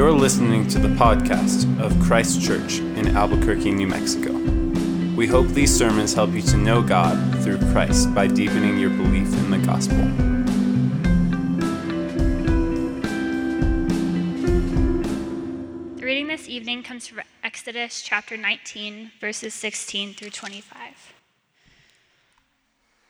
You're listening to the podcast of Christ Church in Albuquerque, New Mexico. We hope these sermons help you to know God through Christ by deepening your belief in the gospel. The reading this evening comes from Exodus chapter 19, verses 16 through 25.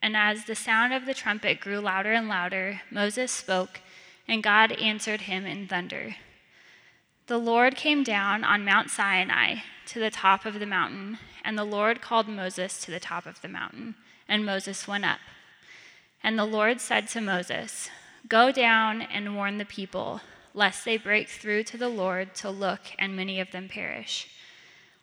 And as the sound of the trumpet grew louder and louder, Moses spoke, and God answered him in thunder. The Lord came down on Mount Sinai to the top of the mountain, and the Lord called Moses to the top of the mountain, and Moses went up. And the Lord said to Moses, Go down and warn the people, lest they break through to the Lord to look, and many of them perish.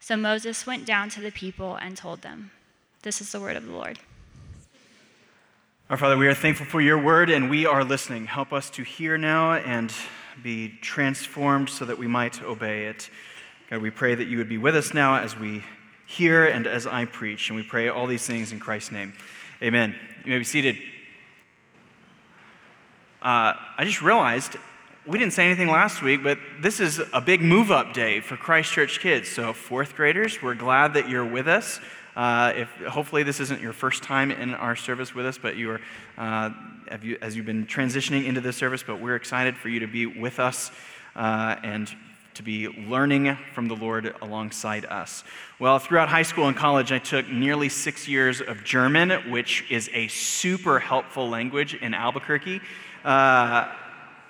So Moses went down to the people and told them. This is the word of the Lord. Our Father, we are thankful for your word and we are listening. Help us to hear now and be transformed so that we might obey it. God, we pray that you would be with us now as we hear and as I preach. And we pray all these things in Christ's name. Amen. You may be seated. Uh, I just realized we didn't say anything last week, but this is a big move up day for Christ Church kids. So, fourth graders, we're glad that you're with us. Uh, if, hopefully, this isn't your first time in our service with us, but you are, uh, you, as you've been transitioning into this service, but we're excited for you to be with us uh, and to be learning from the Lord alongside us. Well, throughout high school and college, I took nearly six years of German, which is a super helpful language in Albuquerque. Uh,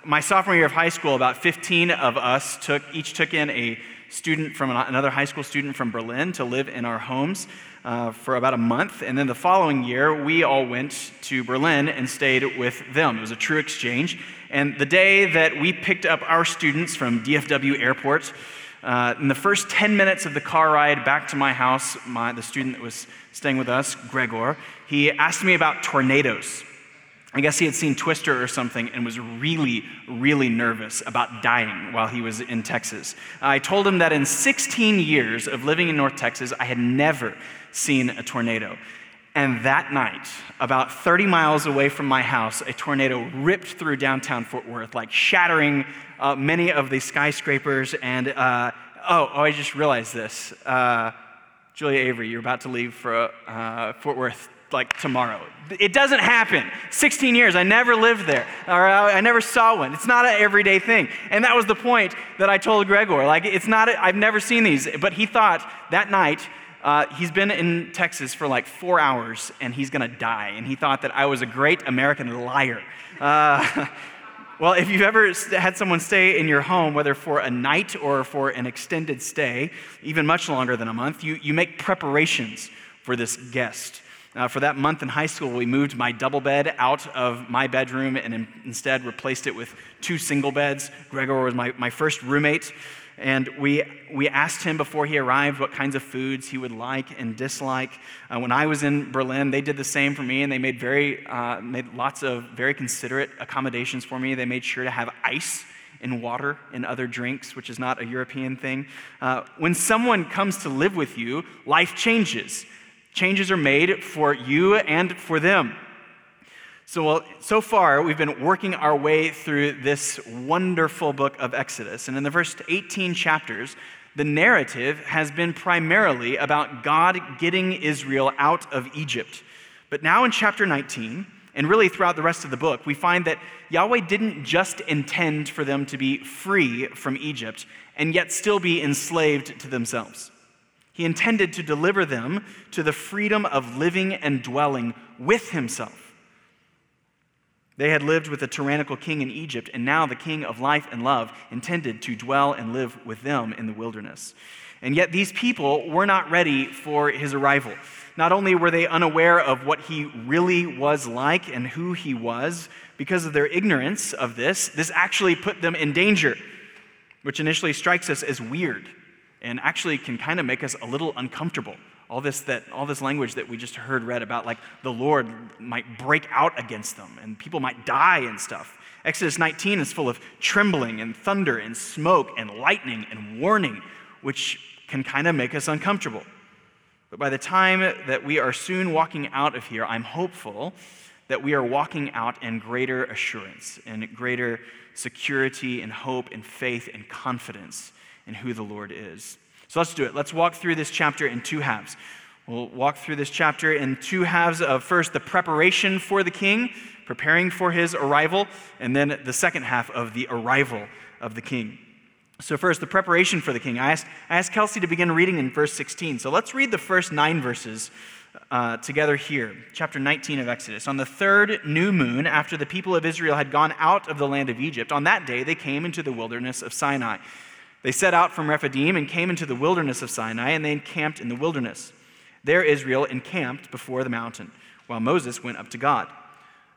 my sophomore year of high school, about 15 of us took, each took in a student from another high school student from Berlin to live in our homes uh, for about a month. And then the following year, we all went to Berlin and stayed with them. It was a true exchange. And the day that we picked up our students from DFW Airport, uh, in the first 10 minutes of the car ride back to my house, my, the student that was staying with us, Gregor, he asked me about tornadoes. I guess he had seen Twister or something and was really, really nervous about dying while he was in Texas. I told him that in 16 years of living in North Texas, I had never seen a tornado. And that night, about 30 miles away from my house, a tornado ripped through downtown Fort Worth, like shattering uh, many of the skyscrapers. And uh, oh, oh, I just realized this. Uh, Julia Avery, you're about to leave for uh, Fort Worth like tomorrow. It doesn't happen. 16 years, I never lived there, or I never saw one. It's not an everyday thing. And that was the point that I told Gregor. Like, it's not, I've never seen these. But he thought that night, uh, he's been in Texas for like four hours and he's gonna die. And he thought that I was a great American liar. Uh, well, if you've ever had someone stay in your home, whether for a night or for an extended stay, even much longer than a month, you, you make preparations for this guest. Uh, for that month in high school, we moved my double bed out of my bedroom and in, instead replaced it with two single beds. Gregor was my, my first roommate. And we, we asked him before he arrived what kinds of foods he would like and dislike. Uh, when I was in Berlin, they did the same for me, and they made, very, uh, made lots of very considerate accommodations for me. They made sure to have ice in water and other drinks, which is not a European thing. Uh, when someone comes to live with you, life changes. Changes are made for you and for them. So, well, so far, we've been working our way through this wonderful book of Exodus. And in the first 18 chapters, the narrative has been primarily about God getting Israel out of Egypt. But now in chapter 19, and really throughout the rest of the book, we find that Yahweh didn't just intend for them to be free from Egypt and yet still be enslaved to themselves. He intended to deliver them to the freedom of living and dwelling with himself. They had lived with a tyrannical king in Egypt, and now the king of life and love intended to dwell and live with them in the wilderness. And yet, these people were not ready for his arrival. Not only were they unaware of what he really was like and who he was, because of their ignorance of this, this actually put them in danger, which initially strikes us as weird and actually can kind of make us a little uncomfortable. All this, that, all this language that we just heard read about, like the Lord might break out against them and people might die and stuff. Exodus 19 is full of trembling and thunder and smoke and lightning and warning, which can kind of make us uncomfortable. But by the time that we are soon walking out of here, I'm hopeful that we are walking out in greater assurance and greater security and hope and faith and confidence in who the Lord is. So let's do it. Let's walk through this chapter in two halves. We'll walk through this chapter in two halves of first the preparation for the king, preparing for his arrival, and then the second half of the arrival of the king. So, first, the preparation for the king. I asked, I asked Kelsey to begin reading in verse 16. So, let's read the first nine verses uh, together here. Chapter 19 of Exodus. On the third new moon, after the people of Israel had gone out of the land of Egypt, on that day they came into the wilderness of Sinai. They set out from Rephidim and came into the wilderness of Sinai, and they encamped in the wilderness. There Israel encamped before the mountain, while Moses went up to God.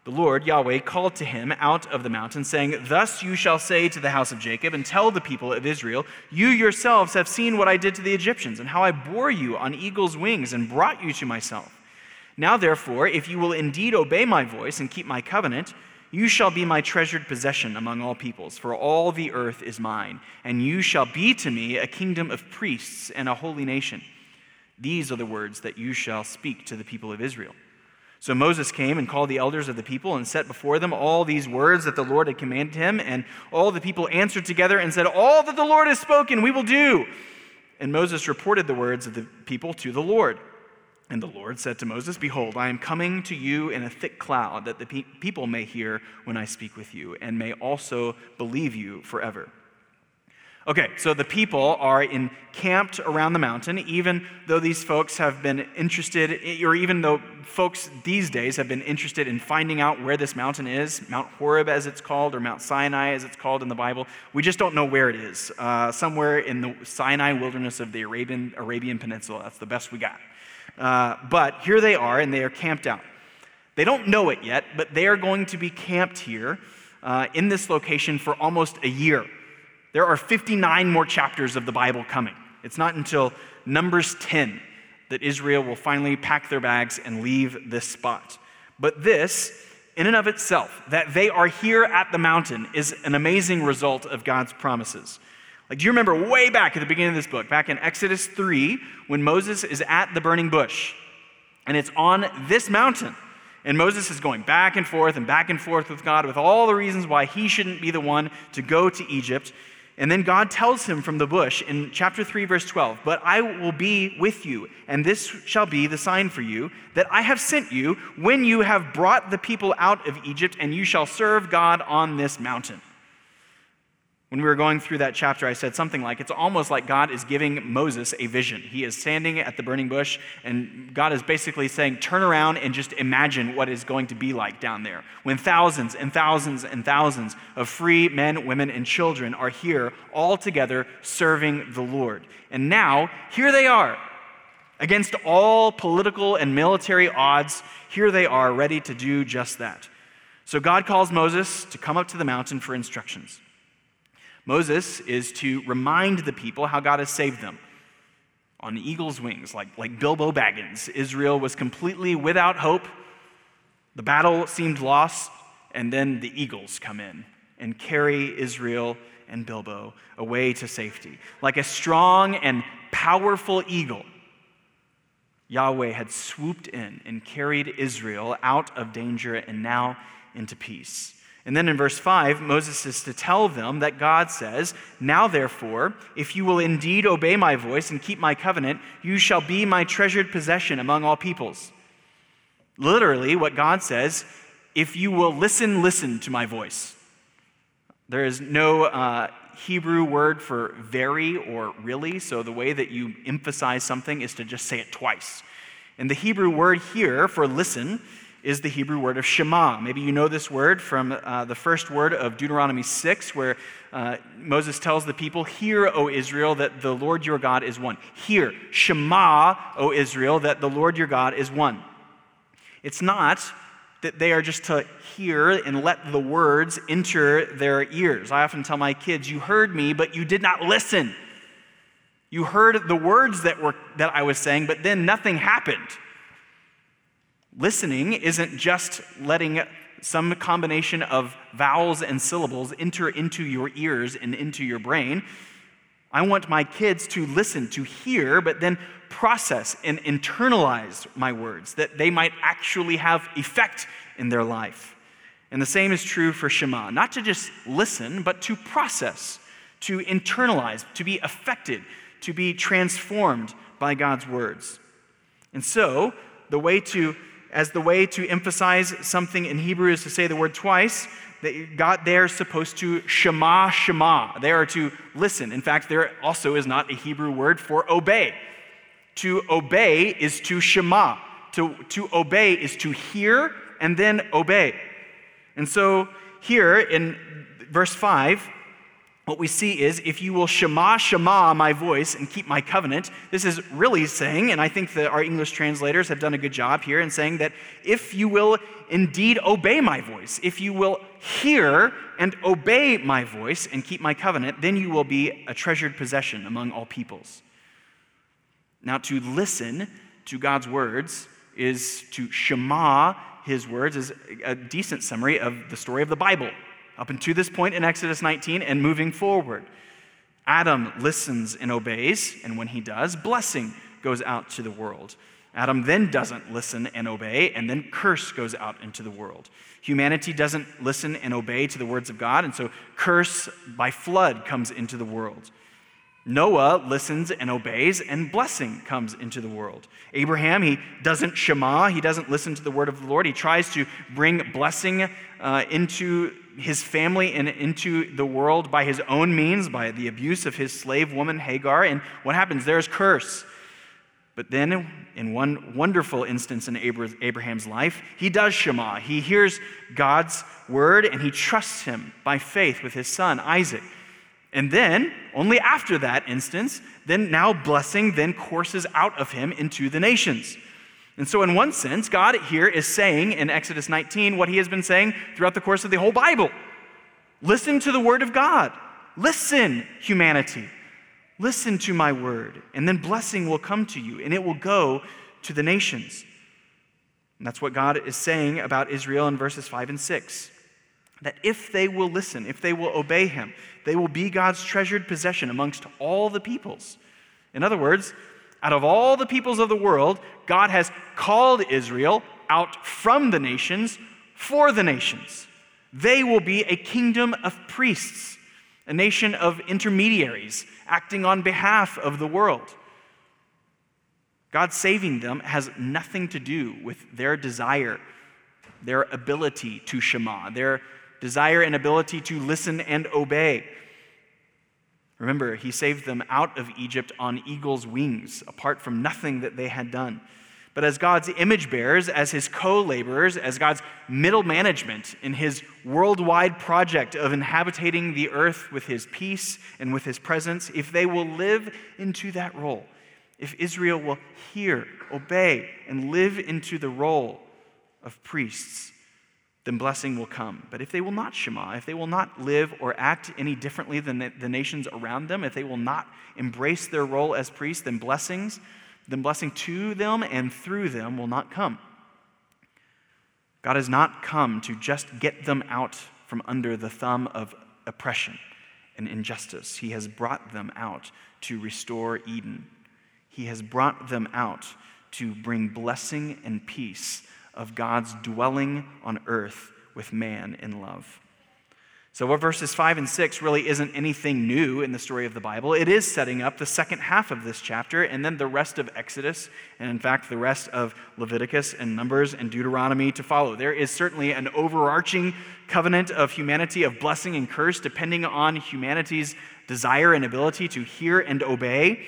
The Lord, Yahweh, called to him out of the mountain, saying, Thus you shall say to the house of Jacob, and tell the people of Israel, You yourselves have seen what I did to the Egyptians, and how I bore you on eagle's wings and brought you to myself. Now, therefore, if you will indeed obey my voice and keep my covenant, you shall be my treasured possession among all peoples, for all the earth is mine, and you shall be to me a kingdom of priests and a holy nation. These are the words that you shall speak to the people of Israel. So Moses came and called the elders of the people and set before them all these words that the Lord had commanded him. And all the people answered together and said, All that the Lord has spoken, we will do. And Moses reported the words of the people to the Lord. And the Lord said to Moses, Behold, I am coming to you in a thick cloud, that the pe- people may hear when I speak with you, and may also believe you forever. Okay, so the people are encamped around the mountain, even though these folks have been interested, or even though folks these days have been interested in finding out where this mountain is, Mount Horeb as it's called, or Mount Sinai as it's called in the Bible. We just don't know where it is. Uh, somewhere in the Sinai wilderness of the Arabian, Arabian Peninsula. That's the best we got. Uh, but here they are, and they are camped out. They don't know it yet, but they are going to be camped here uh, in this location for almost a year. There are 59 more chapters of the Bible coming. It's not until Numbers 10 that Israel will finally pack their bags and leave this spot. But this, in and of itself, that they are here at the mountain, is an amazing result of God's promises. Like, do you remember way back at the beginning of this book, back in Exodus 3, when Moses is at the burning bush, and it's on this mountain? And Moses is going back and forth and back and forth with God with all the reasons why he shouldn't be the one to go to Egypt. And then God tells him from the bush in chapter 3, verse 12, But I will be with you, and this shall be the sign for you that I have sent you when you have brought the people out of Egypt, and you shall serve God on this mountain. When we were going through that chapter, I said something like, It's almost like God is giving Moses a vision. He is standing at the burning bush, and God is basically saying, Turn around and just imagine what it's going to be like down there when thousands and thousands and thousands of free men, women, and children are here all together serving the Lord. And now, here they are. Against all political and military odds, here they are ready to do just that. So God calls Moses to come up to the mountain for instructions. Moses is to remind the people how God has saved them. On eagle's wings, like, like Bilbo Baggins, Israel was completely without hope. The battle seemed lost, and then the eagles come in and carry Israel and Bilbo away to safety. Like a strong and powerful eagle, Yahweh had swooped in and carried Israel out of danger and now into peace. And then in verse 5, Moses is to tell them that God says, Now therefore, if you will indeed obey my voice and keep my covenant, you shall be my treasured possession among all peoples. Literally, what God says, if you will listen, listen to my voice. There is no uh, Hebrew word for very or really. So the way that you emphasize something is to just say it twice. And the Hebrew word here for listen is the Hebrew word of Shema. Maybe you know this word from uh, the first word of Deuteronomy 6, where uh, Moses tells the people, Hear, O Israel, that the Lord your God is one. Hear, Shema, O Israel, that the Lord your God is one. It's not that they are just to hear and let the words enter their ears. I often tell my kids, You heard me, but you did not listen. You heard the words that, were, that I was saying, but then nothing happened. Listening isn't just letting some combination of vowels and syllables enter into your ears and into your brain. I want my kids to listen, to hear, but then process and internalize my words, that they might actually have effect in their life. And the same is true for Shema, not to just listen, but to process, to internalize, to be affected, to be transformed by God's words. And so, the way to as the way to emphasize something in Hebrew is to say the word twice. That God there is supposed to shema, shema. They are to listen. In fact, there also is not a Hebrew word for obey. To obey is to shema. To, to obey is to hear and then obey. And so here in verse 5, what we see is if you will shema, shema my voice and keep my covenant, this is really saying, and I think that our English translators have done a good job here in saying that if you will indeed obey my voice, if you will hear and obey my voice and keep my covenant, then you will be a treasured possession among all peoples. Now, to listen to God's words is to shema his words, is a decent summary of the story of the Bible up until this point in Exodus 19 and moving forward. Adam listens and obeys, and when he does, blessing goes out to the world. Adam then doesn't listen and obey, and then curse goes out into the world. Humanity doesn't listen and obey to the words of God, and so curse by flood comes into the world. Noah listens and obeys, and blessing comes into the world. Abraham, he doesn't shema, he doesn't listen to the word of the Lord. He tries to bring blessing uh, into his family and into the world by his own means, by the abuse of his slave woman Hagar. And what happens? There's curse. But then, in one wonderful instance in Abraham's life, he does Shema. He hears God's word and he trusts him by faith with his son, Isaac. And then, only after that instance, then now blessing then courses out of him into the nations. And so, in one sense, God here is saying in Exodus 19 what he has been saying throughout the course of the whole Bible listen to the word of God. Listen, humanity. Listen to my word, and then blessing will come to you, and it will go to the nations. And that's what God is saying about Israel in verses 5 and 6. That if they will listen, if they will obey him, they will be God's treasured possession amongst all the peoples. In other words, out of all the peoples of the world, God has called Israel out from the nations for the nations. They will be a kingdom of priests, a nation of intermediaries acting on behalf of the world. God saving them has nothing to do with their desire, their ability to Shema, their desire and ability to listen and obey. Remember, he saved them out of Egypt on eagle's wings, apart from nothing that they had done. But as God's image bearers, as his co laborers, as God's middle management in his worldwide project of inhabiting the earth with his peace and with his presence, if they will live into that role, if Israel will hear, obey, and live into the role of priests, then blessing will come. But if they will not Shema, if they will not live or act any differently than the, the nations around them, if they will not embrace their role as priests, then blessings, then blessing to them and through them will not come. God has not come to just get them out from under the thumb of oppression and injustice. He has brought them out to restore Eden. He has brought them out to bring blessing and peace of God's dwelling on earth with man in love. So, what verses 5 and 6 really isn't anything new in the story of the Bible. It is setting up the second half of this chapter and then the rest of Exodus, and in fact, the rest of Leviticus and Numbers and Deuteronomy to follow. There is certainly an overarching covenant of humanity, of blessing and curse, depending on humanity's desire and ability to hear and obey.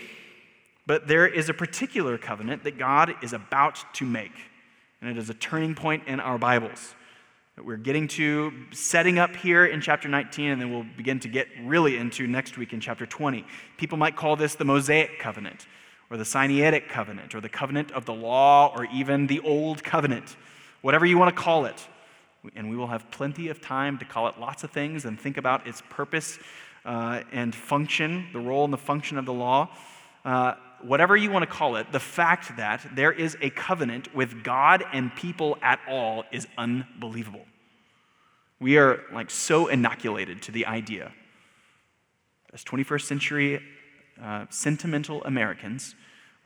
But there is a particular covenant that God is about to make, and it is a turning point in our Bibles that we're getting to, setting up here in chapter 19, and then we'll begin to get really into next week in chapter 20. People might call this the Mosaic covenant, or the Sinaitic covenant, or the covenant of the law, or even the Old covenant, whatever you want to call it. And we will have plenty of time to call it lots of things and think about its purpose uh, and function, the role and the function of the law. Uh, whatever you want to call it, the fact that there is a covenant with God and people at all is unbelievable. We are like so inoculated to the idea as 21st century uh, sentimental Americans,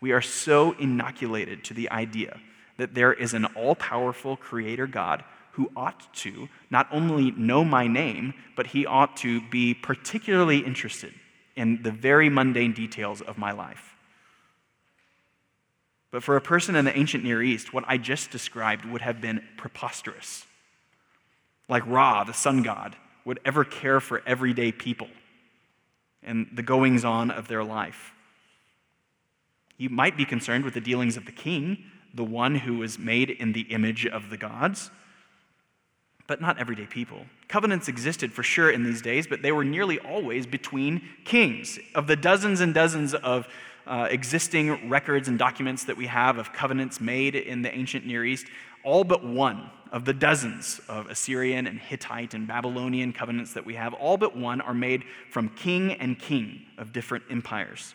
we are so inoculated to the idea that there is an all powerful creator God who ought to not only know my name, but he ought to be particularly interested in the very mundane details of my life. But for a person in the ancient Near East, what I just described would have been preposterous. Like Ra, the sun god, would ever care for everyday people and the goings on of their life. He might be concerned with the dealings of the king, the one who was made in the image of the gods, but not everyday people. Covenants existed for sure in these days, but they were nearly always between kings. Of the dozens and dozens of uh, existing records and documents that we have of covenants made in the ancient Near East, all but one of the dozens of Assyrian and Hittite and Babylonian covenants that we have, all but one are made from king and king of different empires.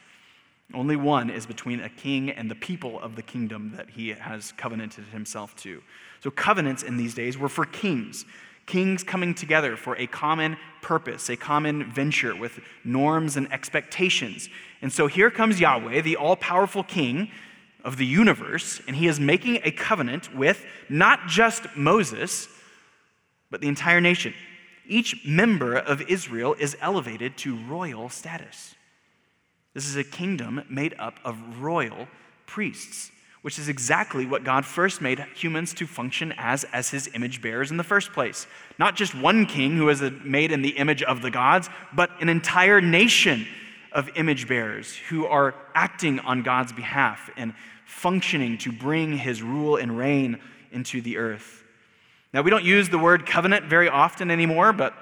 Only one is between a king and the people of the kingdom that he has covenanted himself to. So, covenants in these days were for kings kings coming together for a common purpose, a common venture with norms and expectations. And so here comes Yahweh, the all powerful king of the universe, and he is making a covenant with not just Moses, but the entire nation. Each member of Israel is elevated to royal status. This is a kingdom made up of royal priests which is exactly what God first made humans to function as, as his image bearers in the first place. Not just one king who was made in the image of the gods, but an entire nation of image bearers who are acting on God's behalf and functioning to bring his rule and reign into the earth. Now, we don't use the word covenant very often anymore, but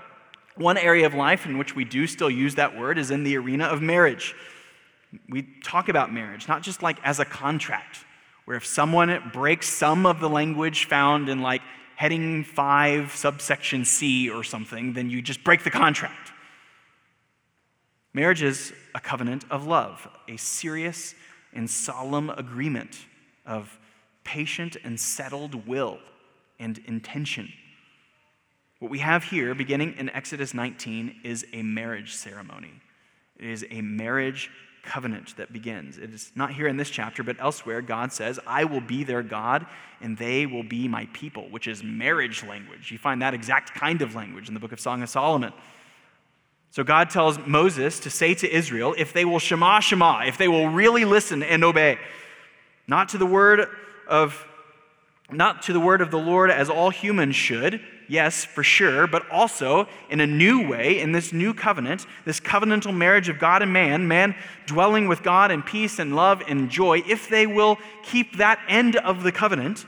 one area of life in which we do still use that word is in the arena of marriage. We talk about marriage, not just like as a contract where if someone breaks some of the language found in like heading 5, subsection C or something, then you just break the contract. Marriage is a covenant of love, a serious and solemn agreement of patient and settled will and intention. What we have here, beginning in Exodus 19, is a marriage ceremony. It is a marriage covenant that begins. It is not here in this chapter, but elsewhere, God says, I will be their God and they will be my people, which is marriage language. You find that exact kind of language in the book of Song of Solomon. So God tells Moses to say to Israel, if they will Shema, Shema, if they will really listen and obey, not to the word of not to the word of the Lord as all humans should, yes, for sure, but also in a new way, in this new covenant, this covenantal marriage of God and man, man dwelling with God in peace and love and joy, if they will keep that end of the covenant,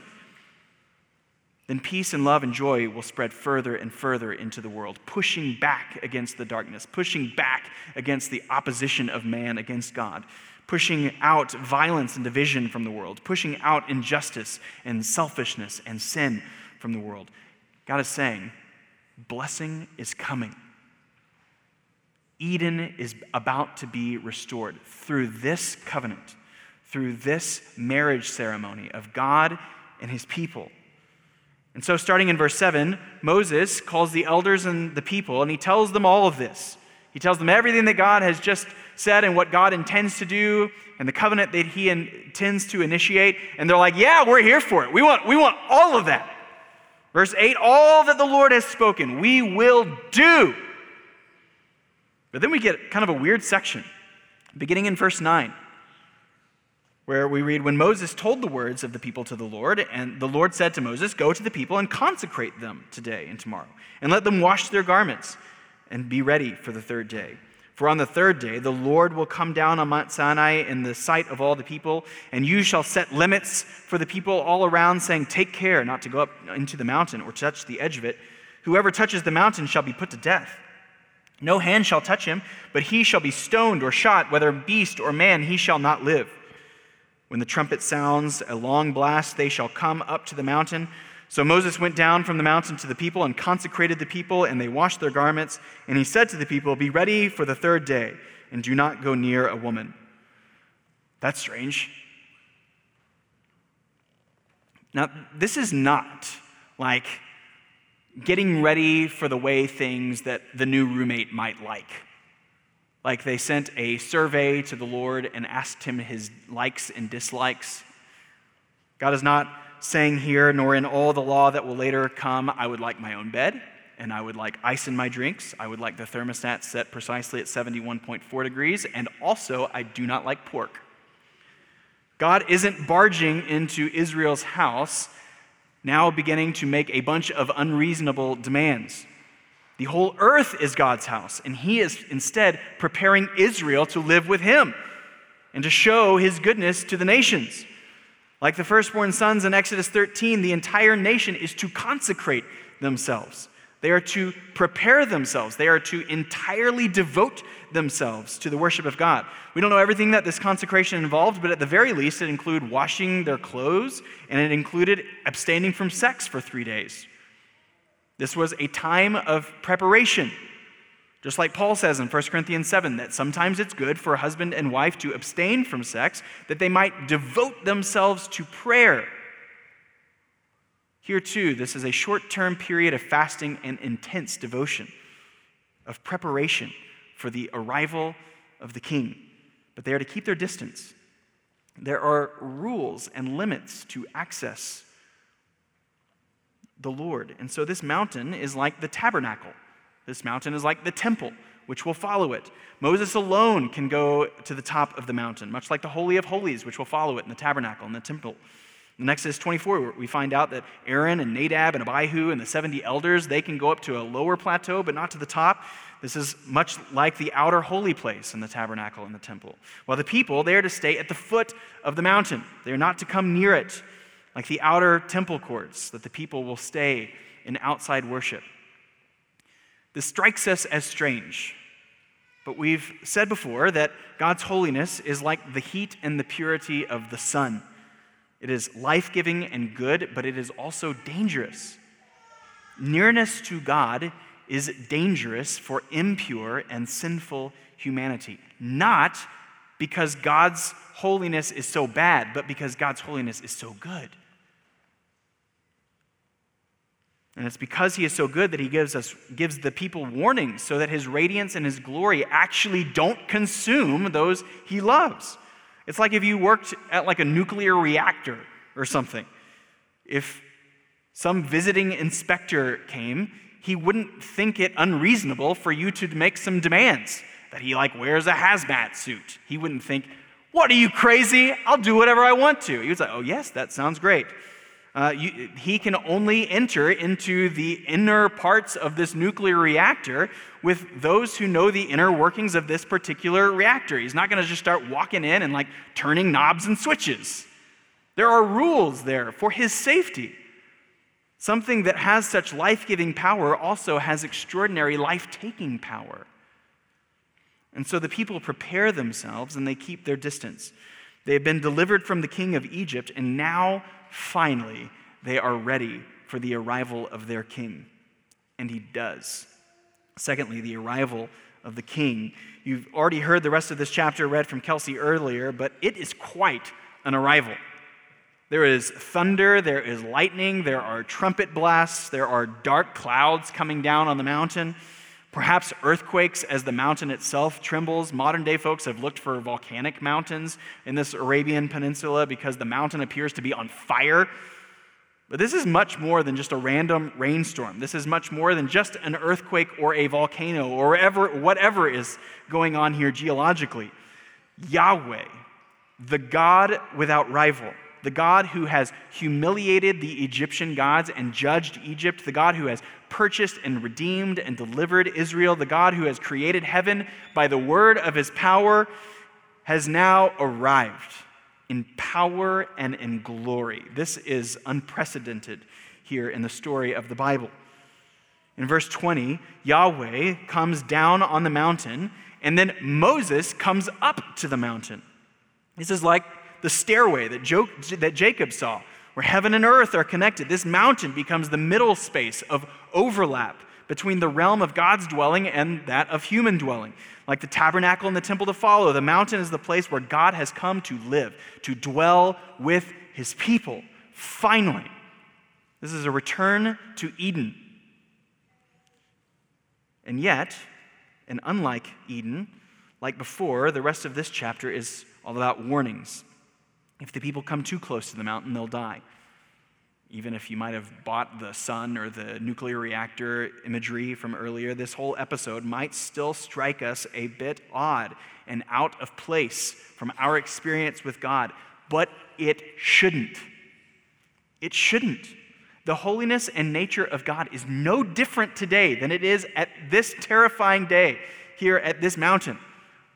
then peace and love and joy will spread further and further into the world, pushing back against the darkness, pushing back against the opposition of man against God, pushing out violence and division from the world, pushing out injustice and selfishness and sin from the world. God is saying, blessing is coming. Eden is about to be restored through this covenant, through this marriage ceremony of God and his people. And so, starting in verse 7, Moses calls the elders and the people, and he tells them all of this. He tells them everything that God has just said and what God intends to do and the covenant that he intends to initiate. And they're like, Yeah, we're here for it. We want, we want all of that. Verse 8 All that the Lord has spoken, we will do. But then we get kind of a weird section, beginning in verse 9, where we read When Moses told the words of the people to the Lord, and the Lord said to Moses, Go to the people and consecrate them today and tomorrow, and let them wash their garments and be ready for the third day. For on the third day, the Lord will come down on Mount Sinai in the sight of all the people, and you shall set limits for the people all around, saying, Take care not to go up into the mountain or touch the edge of it. Whoever touches the mountain shall be put to death. No hand shall touch him, but he shall be stoned or shot, whether beast or man, he shall not live. When the trumpet sounds a long blast, they shall come up to the mountain. So Moses went down from the mountain to the people and consecrated the people, and they washed their garments. And he said to the people, Be ready for the third day, and do not go near a woman. That's strange. Now, this is not like getting ready for the way things that the new roommate might like. Like they sent a survey to the Lord and asked him his likes and dislikes. God is not saying here, nor in all the law that will later come, I would like my own bed, and I would like ice in my drinks. I would like the thermostat set precisely at 71.4 degrees, and also I do not like pork. God isn't barging into Israel's house, now beginning to make a bunch of unreasonable demands. The whole earth is God's house, and He is instead preparing Israel to live with Him and to show His goodness to the nations. Like the firstborn sons in Exodus 13, the entire nation is to consecrate themselves. They are to prepare themselves. They are to entirely devote themselves to the worship of God. We don't know everything that this consecration involved, but at the very least, it included washing their clothes and it included abstaining from sex for three days. This was a time of preparation just like Paul says in 1 Corinthians 7 that sometimes it's good for a husband and wife to abstain from sex that they might devote themselves to prayer. Here, too, this is a short term period of fasting and intense devotion, of preparation for the arrival of the king. But they are to keep their distance. There are rules and limits to access the Lord. And so this mountain is like the tabernacle. This mountain is like the temple, which will follow it. Moses alone can go to the top of the mountain, much like the Holy of Holies, which will follow it in the tabernacle and the temple. In Exodus 24, we find out that Aaron and Nadab and Abihu and the 70 elders, they can go up to a lower plateau, but not to the top. This is much like the outer holy place in the tabernacle and the temple. While the people, they are to stay at the foot of the mountain. They are not to come near it, like the outer temple courts, that the people will stay in outside worship. This strikes us as strange. But we've said before that God's holiness is like the heat and the purity of the sun. It is life giving and good, but it is also dangerous. Nearness to God is dangerous for impure and sinful humanity. Not because God's holiness is so bad, but because God's holiness is so good. And it's because he is so good that he gives us gives the people warnings so that his radiance and his glory actually don't consume those he loves. It's like if you worked at like a nuclear reactor or something. If some visiting inspector came, he wouldn't think it unreasonable for you to make some demands that he like wears a hazmat suit. He wouldn't think, "What are you crazy? I'll do whatever I want to." He was like, "Oh, yes, that sounds great." Uh, you, he can only enter into the inner parts of this nuclear reactor with those who know the inner workings of this particular reactor. He's not going to just start walking in and like turning knobs and switches. There are rules there for his safety. Something that has such life giving power also has extraordinary life taking power. And so the people prepare themselves and they keep their distance. They have been delivered from the king of Egypt, and now finally, they are ready for the arrival of their king. And he does. Secondly, the arrival of the king. You've already heard the rest of this chapter read from Kelsey earlier, but it is quite an arrival. There is thunder, there is lightning, there are trumpet blasts, there are dark clouds coming down on the mountain perhaps earthquakes as the mountain itself trembles. Modern day folks have looked for volcanic mountains in this Arabian peninsula because the mountain appears to be on fire. But this is much more than just a random rainstorm. This is much more than just an earthquake or a volcano or whatever, whatever is going on here geologically. Yahweh, the God without rival, the God who has humiliated the Egyptian gods and judged Egypt, the God who has purchased and redeemed and delivered Israel, the God who has created heaven by the word of his power, has now arrived in power and in glory. This is unprecedented here in the story of the Bible. In verse 20, Yahweh comes down on the mountain, and then Moses comes up to the mountain. This is like the stairway that, jo- that Jacob saw, where heaven and earth are connected. This mountain becomes the middle space of overlap between the realm of God's dwelling and that of human dwelling. Like the tabernacle and the temple to follow, the mountain is the place where God has come to live, to dwell with his people. Finally, this is a return to Eden. And yet, and unlike Eden, like before, the rest of this chapter is all about warnings. If the people come too close to the mountain, they'll die. Even if you might have bought the sun or the nuclear reactor imagery from earlier, this whole episode might still strike us a bit odd and out of place from our experience with God, but it shouldn't. It shouldn't. The holiness and nature of God is no different today than it is at this terrifying day here at this mountain.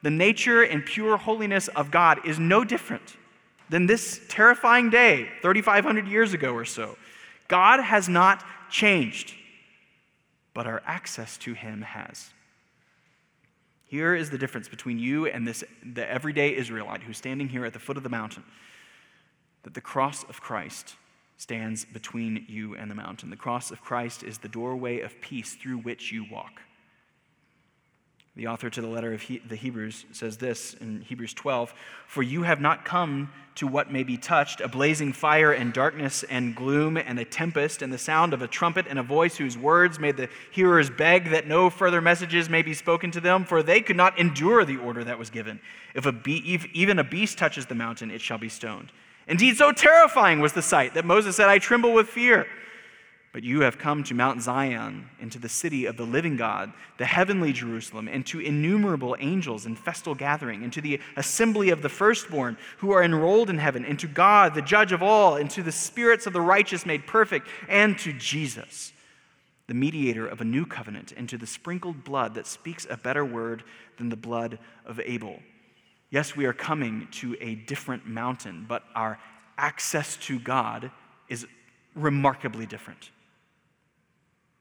The nature and pure holiness of God is no different than this terrifying day 3,500 years ago or so. God has not changed, but our access to Him has. Here is the difference between you and this, the everyday Israelite who's standing here at the foot of the mountain that the cross of Christ stands between you and the mountain. The cross of Christ is the doorway of peace through which you walk. The author to the letter of he- the Hebrews says this in Hebrews 12 For you have not come to what may be touched, a blazing fire and darkness and gloom and a tempest and the sound of a trumpet and a voice whose words made the hearers beg that no further messages may be spoken to them, for they could not endure the order that was given. If, a be- if even a beast touches the mountain, it shall be stoned. Indeed, so terrifying was the sight that Moses said, I tremble with fear. But you have come to Mount Zion, into the city of the living God, the heavenly Jerusalem, and to innumerable angels in festal gathering, and to the assembly of the firstborn who are enrolled in heaven, and to God, the judge of all, and to the spirits of the righteous made perfect, and to Jesus, the mediator of a new covenant, and to the sprinkled blood that speaks a better word than the blood of Abel. Yes, we are coming to a different mountain, but our access to God is remarkably different.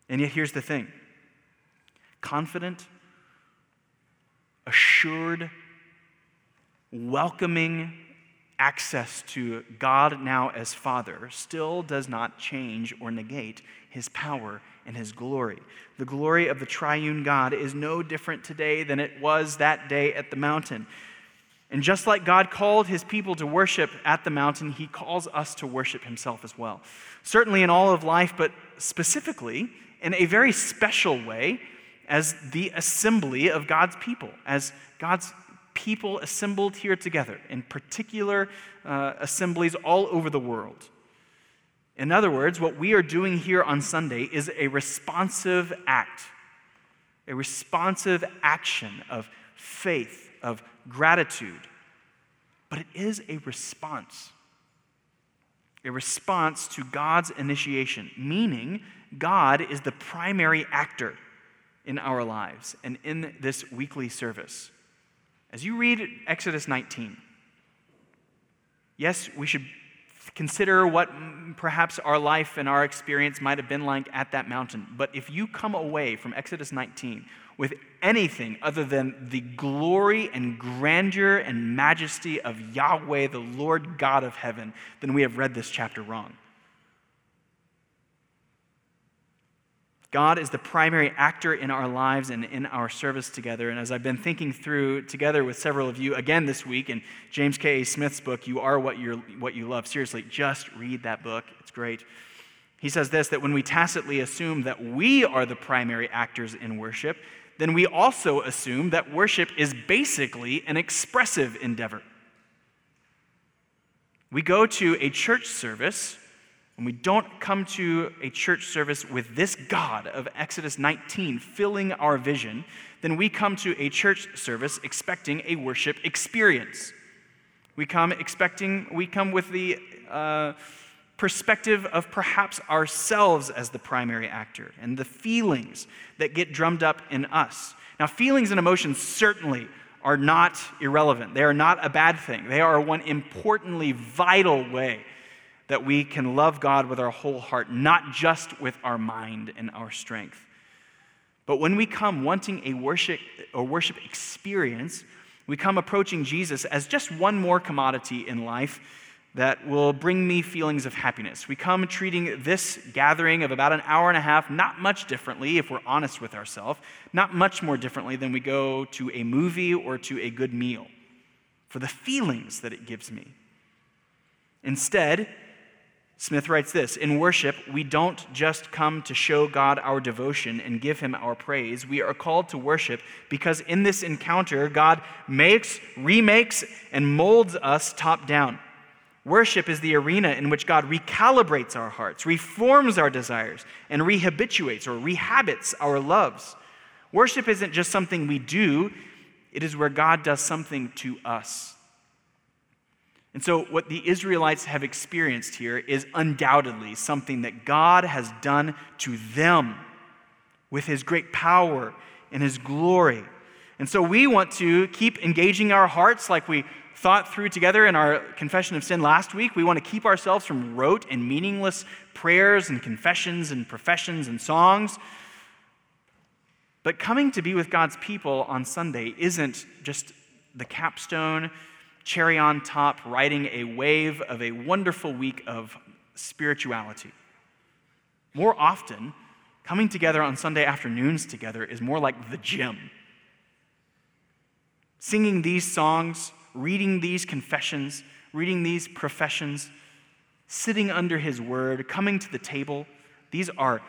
And yet, here's the thing confident, assured, welcoming access to God now as Father still does not change or negate his power and his glory. The glory of the triune God is no different today than it was that day at the mountain. And just like God called his people to worship at the mountain, he calls us to worship himself as well. Certainly in all of life, but specifically in a very special way as the assembly of God's people, as God's people assembled here together in particular uh, assemblies all over the world. In other words, what we are doing here on Sunday is a responsive act, a responsive action of faith, of gratitude. But it is a response, a response to God's initiation, meaning God is the primary actor in our lives and in this weekly service. As you read Exodus 19, yes, we should consider what perhaps our life and our experience might have been like at that mountain. But if you come away from Exodus 19 with anything other than the glory and grandeur and majesty of Yahweh, the Lord God of heaven, then we have read this chapter wrong. God is the primary actor in our lives and in our service together. And as I've been thinking through together with several of you again this week in James K. A. Smith's book, You Are What, You're, what You Love, seriously, just read that book. It's great. He says this that when we tacitly assume that we are the primary actors in worship, then we also assume that worship is basically an expressive endeavor. We go to a church service when we don't come to a church service with this God of Exodus 19 filling our vision, then we come to a church service expecting a worship experience. We come expecting, we come with the uh, perspective of perhaps ourselves as the primary actor and the feelings that get drummed up in us. Now, feelings and emotions certainly are not irrelevant. They are not a bad thing. They are one importantly vital way that we can love God with our whole heart, not just with our mind and our strength. But when we come wanting a worship, a worship experience, we come approaching Jesus as just one more commodity in life that will bring me feelings of happiness. We come treating this gathering of about an hour and a half not much differently, if we're honest with ourselves, not much more differently than we go to a movie or to a good meal for the feelings that it gives me. Instead, Smith writes this In worship, we don't just come to show God our devotion and give him our praise. We are called to worship because in this encounter, God makes, remakes, and molds us top down. Worship is the arena in which God recalibrates our hearts, reforms our desires, and rehabituates or rehabits our loves. Worship isn't just something we do, it is where God does something to us. And so, what the Israelites have experienced here is undoubtedly something that God has done to them with his great power and his glory. And so, we want to keep engaging our hearts like we thought through together in our confession of sin last week. We want to keep ourselves from rote and meaningless prayers and confessions and professions and songs. But coming to be with God's people on Sunday isn't just the capstone cherry on top, riding a wave of a wonderful week of spirituality. More often, coming together on Sunday afternoons together is more like the gym. Singing these songs, reading these confessions, reading these professions, sitting under His word, coming to the table, these are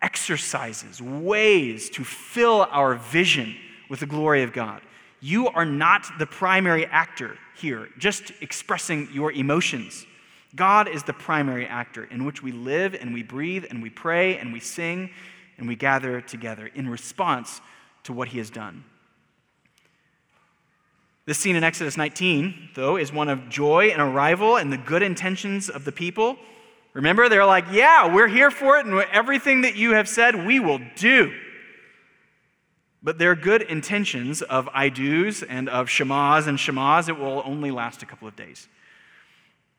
exercises, ways to fill our vision with the glory of God. You are not the primary actor here, just expressing your emotions. God is the primary actor in which we live and we breathe and we pray and we sing and we gather together in response to what he has done. This scene in Exodus 19, though, is one of joy and arrival and the good intentions of the people. Remember, they're like, Yeah, we're here for it, and everything that you have said, we will do. But their good intentions of I do's and of shamas and shamas, it will only last a couple of days.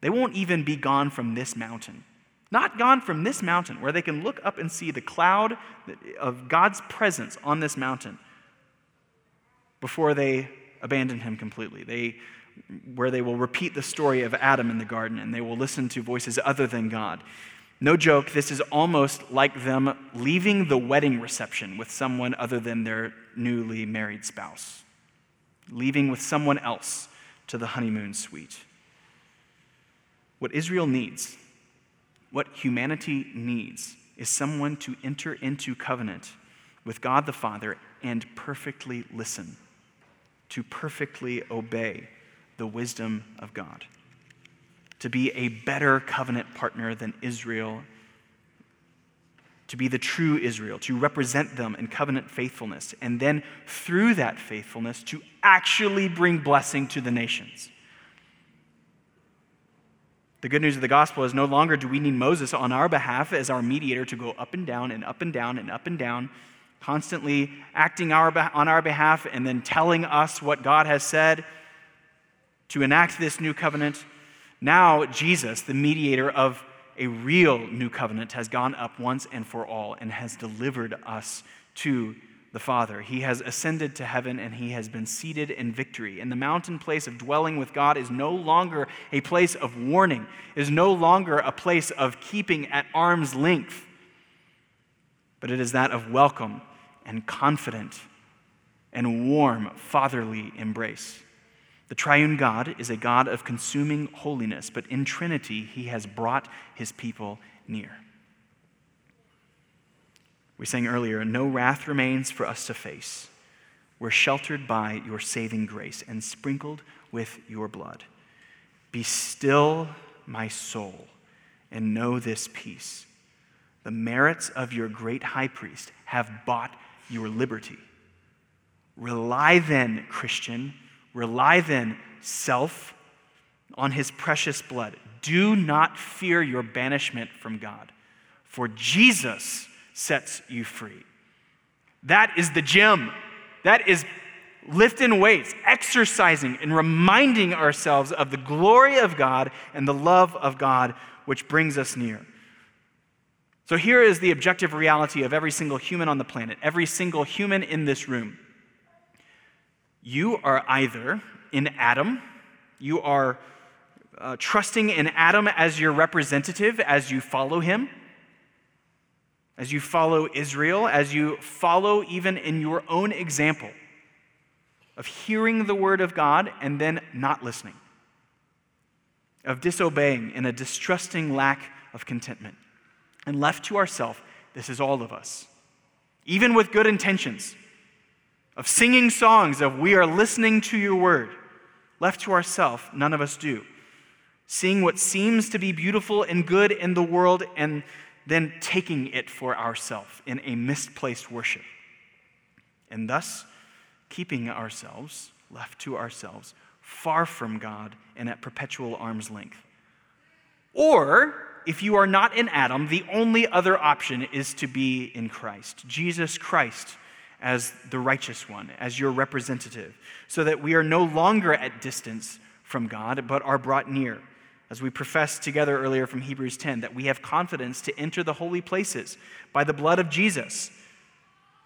They won't even be gone from this mountain. Not gone from this mountain, where they can look up and see the cloud of God's presence on this mountain before they abandon him completely. They, where they will repeat the story of Adam in the garden and they will listen to voices other than God. No joke, this is almost like them leaving the wedding reception with someone other than their newly married spouse, leaving with someone else to the honeymoon suite. What Israel needs, what humanity needs, is someone to enter into covenant with God the Father and perfectly listen, to perfectly obey the wisdom of God to be a better covenant partner than Israel, to be the true Israel, to represent them in covenant faithfulness, and then through that faithfulness to actually bring blessing to the nations. The good news of the gospel is no longer do we need Moses on our behalf as our mediator to go up and down and up and down and up and down, constantly acting our, on our behalf and then telling us what God has said to enact this new covenant. Now, Jesus, the mediator of a real new covenant, has gone up once and for all and has delivered us to the Father. He has ascended to heaven and he has been seated in victory. And the mountain place of dwelling with God is no longer a place of warning, is no longer a place of keeping at arm's length, but it is that of welcome and confident and warm fatherly embrace. The triune God is a God of consuming holiness, but in Trinity, he has brought his people near. We sang earlier, no wrath remains for us to face. We're sheltered by your saving grace and sprinkled with your blood. Be still, my soul, and know this peace. The merits of your great high priest have bought your liberty. Rely then, Christian, rely then, self, on his precious blood. Do not fear your banishment from God, for Jesus sets you free. That is the gym. That is lifting weights, exercising, and reminding ourselves of the glory of God and the love of God which brings us near. So here is the objective reality of every single human on the planet, every single human in this room. You are either in Adam, you are uh, trusting in Adam as your representative as you follow him, as you follow Israel, as you follow even in your own example of hearing the word of God and then not listening, of disobeying in a distrusting lack of contentment. And left to ourselves, this is all of us. Even with good intentions, of singing songs of we are listening to your word, left to ourselves, none of us do. Seeing what seems to be beautiful and good in the world and then taking it for ourselves in a misplaced worship. And thus, keeping ourselves, left to ourselves, far from God and at perpetual arm's length. Or, if you are not in Adam, the only other option is to be in Christ, Jesus Christ as the righteous one, as your representative, so that we are no longer at distance from God, but are brought near. As we professed together earlier from Hebrews 10, that we have confidence to enter the holy places by the blood of Jesus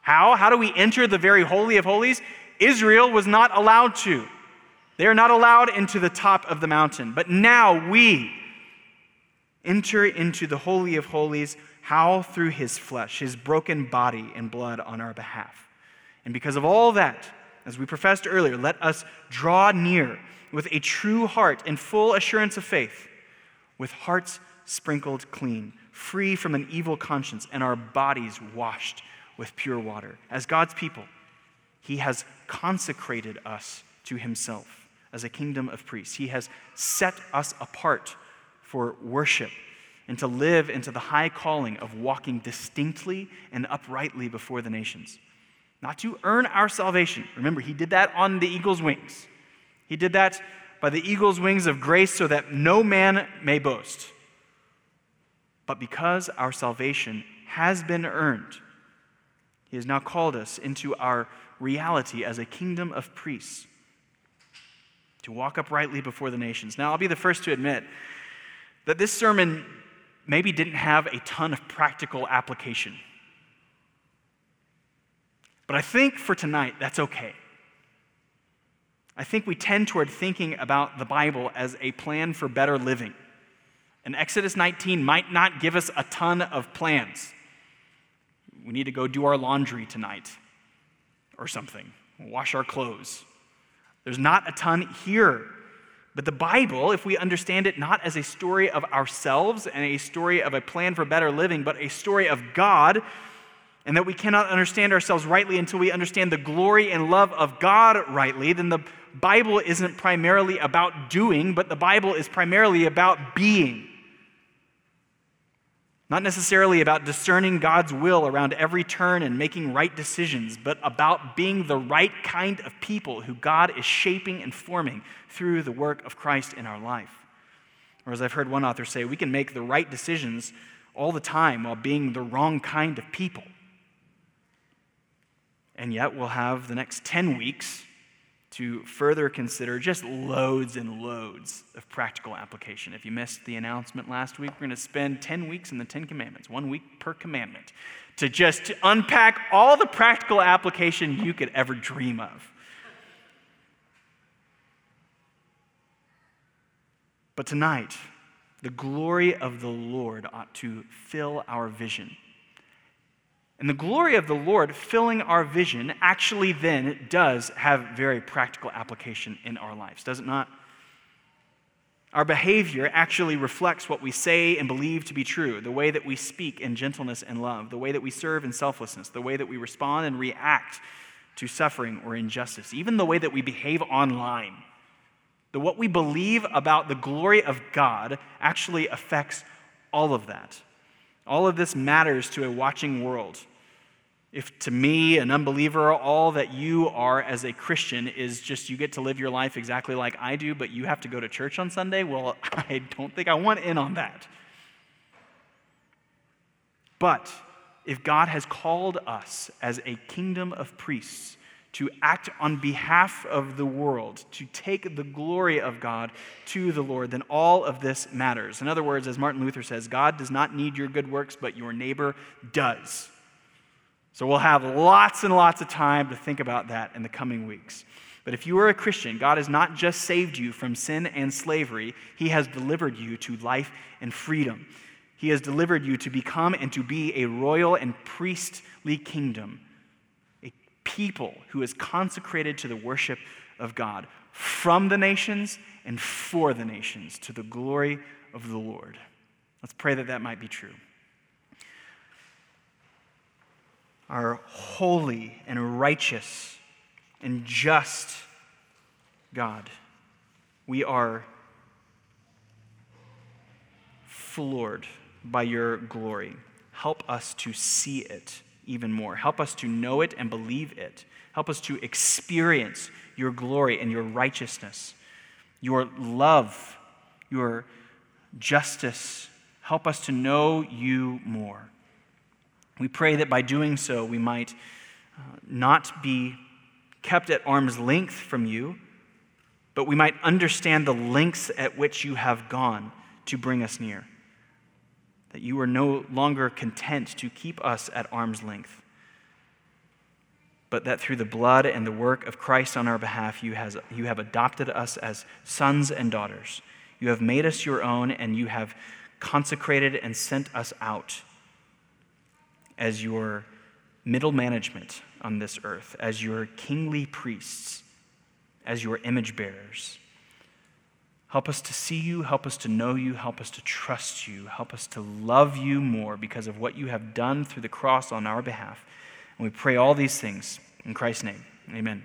how? How do we enter the very holy of holies? Israel was not allowed to. They are not allowed into the top of the mountain. But now we enter into the holy of holies. How? Through his flesh, his broken body and blood on our behalf. And because of all that, as we professed earlier, let us draw near with a true heart and full assurance of faith, with hearts sprinkled clean, free from an evil conscience, and our bodies washed with pure water. As God's people, He has consecrated us to Himself as a kingdom of priests. He has set us apart for worship and to live into the high calling of walking distinctly and uprightly before the nations. Not to earn our salvation. Remember, He did that on the eagle's wings. He did that by the eagle's wings of grace so that no man may boast. But because our salvation has been earned, he has now called us into our reality as a kingdom of priests to walk uprightly before the nations. Now, I'll be the first to admit that this sermon maybe didn't have a ton of practical application. But I think for tonight, that's okay. I think we tend toward thinking about the Bible as a plan for better living. And Exodus 19 might not give us a ton of plans we need to go do our laundry tonight or something, wash our clothes. There's not a ton here. But the Bible, if we understand it not as a story of ourselves and a story of a plan for better living, but a story of God, and that we cannot understand ourselves rightly until we understand the glory and love of God rightly, then the Bible isn't primarily about doing, but the Bible is primarily about being. Not necessarily about discerning God's will around every turn and making right decisions, but about being the right kind of people who God is shaping and forming through the work of Christ in our life. Or as I've heard one author say, we can make the right decisions all the time while being the wrong kind of people. And yet we'll have the next 10 weeks to further consider just loads and loads of practical application. If you missed the announcement last week, we're going to spend 10 weeks in the 10 commandments, one week per commandment, to just unpack all the practical application you could ever dream of. But tonight, the glory of the Lord ought to fill our vision. And the glory of the Lord filling our vision actually then does have very practical application in our lives, does it not? Our behavior actually reflects what we say and believe to be true the way that we speak in gentleness and love, the way that we serve in selflessness, the way that we respond and react to suffering or injustice, even the way that we behave online. The what we believe about the glory of God actually affects all of that. All of this matters to a watching world. If to me, an unbeliever, all that you are as a Christian is just you get to live your life exactly like I do, but you have to go to church on Sunday, well, I don't think I want in on that. But if God has called us as a kingdom of priests to act on behalf of the world, to take the glory of God to the Lord, then all of this matters. In other words, as Martin Luther says, God does not need your good works, but your neighbor does. So we'll have lots and lots of time to think about that in the coming weeks. But if you are a Christian, God has not just saved you from sin and slavery, He has delivered you to life and freedom. He has delivered you to become and to be a royal and priestly kingdom, a people who is consecrated to the worship of God from the nations and for the nations to the glory of the Lord. Let's pray that that might be true. Our holy and righteous and just God. We are floored by your glory. Help us to see it even more. Help us to know it and believe it. Help us to experience your glory and your righteousness, your love, your justice. Help us to know you more. We pray that by doing so, we might uh, not be kept at arm's length from you, but we might understand the lengths at which you have gone to bring us near. That you are no longer content to keep us at arm's length, but that through the blood and the work of Christ on our behalf, you, has, you have adopted us as sons and daughters. You have made us your own, and you have consecrated and sent us out as your middle management on this earth, as your kingly priests, as your image bearers. Help us to see you, help us to know you, help us to trust you, help us to love you more because of what you have done through the cross on our behalf. And we pray all these things in Christ's name. Amen.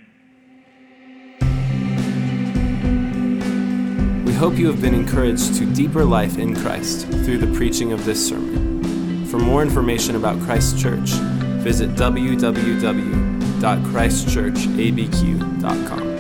We hope you have been encouraged to deeper life in Christ through the preaching of this sermon. For more information about Christ Church, visit www.christchurchabq.com.